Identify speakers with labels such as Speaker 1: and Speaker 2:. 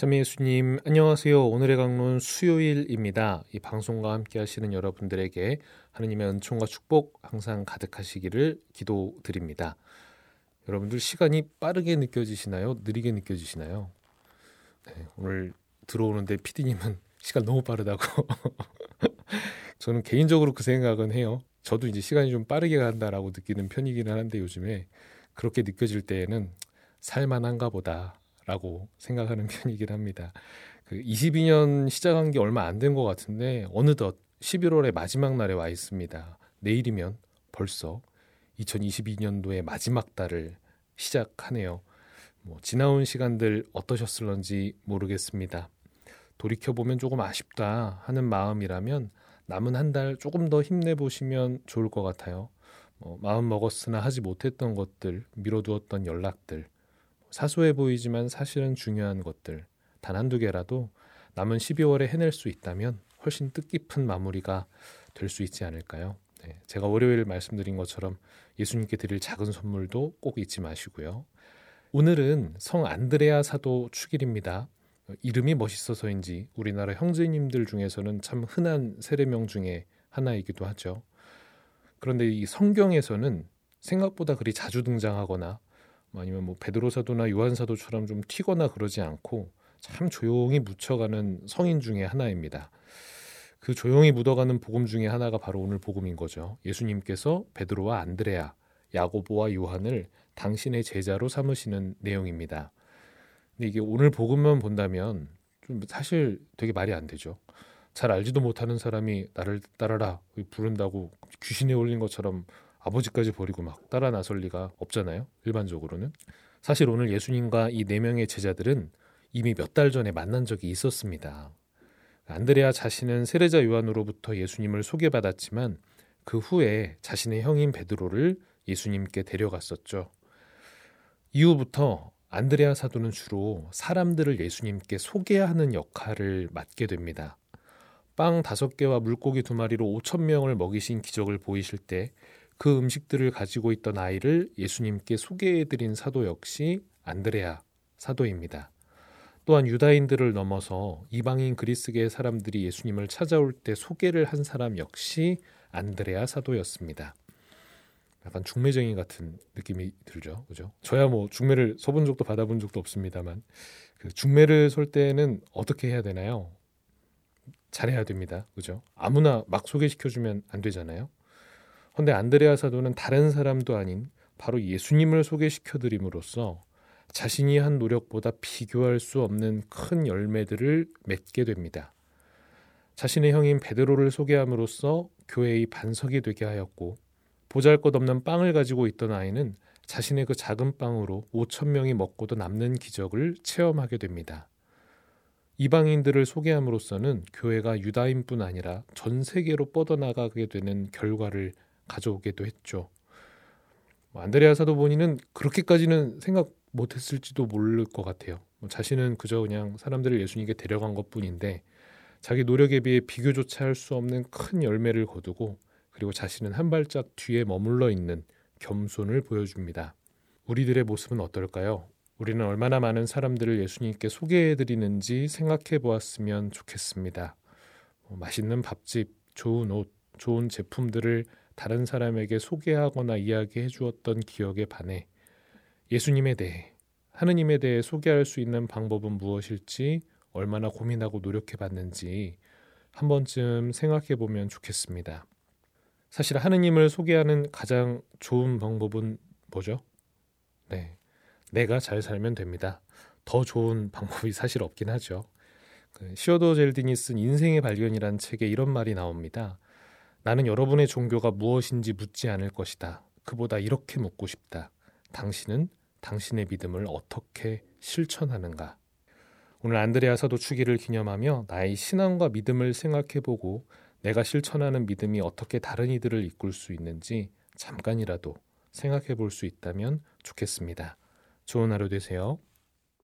Speaker 1: 참 예수님 안녕하세요. 오늘의 강론 수요일입니다. 이 방송과 함께 하시는 여러분들에게 하느님의 은총과 축복 항상 가득하시기를 기도드립니다. 여러분들 시간이 빠르게 느껴지시나요? 느리게 느껴지시나요? 네, 오늘 들어오는데 피디님은 시간 너무 빠르다고. 저는 개인적으로 그 생각은 해요. 저도 이제 시간이 좀 빠르게 간다라고 느끼는 편이기는 한데 요즘에 그렇게 느껴질 때에는 살만한가 보다 라고 생각하는 편이긴 합니다. 그 22년 시작한 게 얼마 안 된 것 같은데 어느덧 11월의 마지막 날에 와 있습니다. 내일이면 벌써 2022년도의 마지막 달을 시작하네요. 뭐 지나온 시간들 어떠셨을런지 모르겠습니다. 돌이켜 보면 조금 아쉽다 하는 마음이라면 남은 한 달 조금 더 힘내 보시면 좋을 것 같아요. 뭐 마음 먹었으나 하지 못했던 것들, 미뤄두었던 연락들, 사소해 보이지만 사실은 중요한 것들 단 한두 개라도 남은 12월에 해낼 수 있다면 훨씬 뜻깊은 마무리가 될 수 있지 않을까요? 네, 제가 월요일 말씀드린 것처럼 예수님께 드릴 작은 선물도 꼭 잊지 마시고요. 오늘은 성 안드레아 사도 축일입니다. 이름이 멋있어서인지 우리나라 형제님들 중에서는 참 흔한 세례명 중에 하나이기도 하죠. 그런데 이 성경에서는 생각보다 그리 자주 등장하거나 아니면 뭐 베드로 사도나 요한 사도처럼 좀 튀거나 그러지 않고 참 조용히 묻혀가는 성인 중에 하나입니다. 그 조용히 묻어가는 복음 중에 하나가 바로 오늘 복음인 거죠. 예수님께서 베드로와 안드레아, 야고보와 요한을 당신의 제자로 삼으시는 내용입니다. 근데 이게 오늘 복음만 본다면 좀 사실 되게 말이 안 되죠. 잘 알지도 못하는 사람이 나를 따라라 부른다고 귀신에 올린 것처럼 아버지까지 버리고 막 따라 나설 리가 없잖아요. 일반적으로는. 사실 오늘 예수님과 이 네 명의 제자들은 이미 몇 달 전에 만난 적이 있었습니다. 안드레아 자신은 세례자 요한으로부터 예수님을 소개받았지만 그 후에 자신의 형인 베드로를 예수님께 데려갔었죠. 이후부터 안드레아 사도는 주로 사람들을 예수님께 소개하는 역할을 맡게 됩니다. 빵 다섯 개와 물고기 두 마리로 오천 명을 먹이신 기적을 보이실 때 그 음식들을 가지고 있던 아이를 예수님께 소개해드린 사도 역시 안드레아 사도입니다. 또한 유다인들을 넘어서 이방인 그리스계의 사람들이 예수님을 찾아올 때 소개를 한 사람 역시 안드레아 사도였습니다. 약간 중매쟁이 같은 느낌이 들죠, 그죠? 저야 뭐 중매를 서본 적도 받아본 적도 없습니다만 그 중매를 솔 때는 어떻게 해야 되나요? 잘해야 됩니다, 그죠? 아무나 막 소개시켜주면 안 되잖아요. 그런데 안드레아 사도는 다른 사람도 아닌 바로 예수님을 소개시켜 드림으로써 자신이 한 노력보다 비교할 수 없는 큰 열매들을 맺게 됩니다. 자신의 형인 베드로를 소개함으로써 교회의 반석이 되게 하였고 보잘것없는 빵을 가지고 있던 아이는 자신의 그 작은 빵으로 5천 명이 먹고도 남는 기적을 체험하게 됩니다. 이방인들을 소개함으로써는 교회가 유다인뿐 아니라 전 세계로 뻗어나가게 되는 결과를 가져오기도 했죠. 뭐 안드레아 사도 본인은 그렇게까지는 생각 못했을지도 모를 것 같아요. 뭐 자신은 그저 그냥 사람들을 예수님께 데려간 것뿐인데 자기 노력에 비해 비교조차 할 수 없는 큰 열매를 거두고 그리고 자신은 한 발짝 뒤에 머물러 있는 겸손을 보여줍니다. 우리들의 모습은 어떨까요? 우리는 얼마나 많은 사람들을 예수님께 소개해 드리는지 생각해 보았으면 좋겠습니다. 뭐 맛있는 밥집, 좋은 옷, 좋은 제품들을 다른 사람에게 소개하거나 이야기해 주었던 기억에 반해 예수님에 대해 하느님에 대해 소개할 수 있는 방법은 무엇일지 얼마나 고민하고 노력해 봤는지 한 번쯤 생각해 보면 좋겠습니다. 사실 하느님을 소개하는 가장 좋은 방법은 뭐죠? 네. 내가 잘 살면 됩니다. 더 좋은 방법이 사실 없긴 하죠. 그 시어도 젤딘이 쓴 인생의 발견이란 책에 이런 말이 나옵니다. 나는 여러분의 종교가 무엇인지 묻지 않을 것이다. 그보다 이렇게 묻고 싶다. 당신은 당신의 믿음을 어떻게 실천하는가? 오늘 안드레아 사도 추기를 기념하며 나의 신앙과 믿음을 생각해보고 내가 실천하는 믿음이 어떻게 다른 이들을 이끌 수 있는지 잠깐이라도 생각해 볼 수 있다면 좋겠습니다. 좋은 하루 되세요.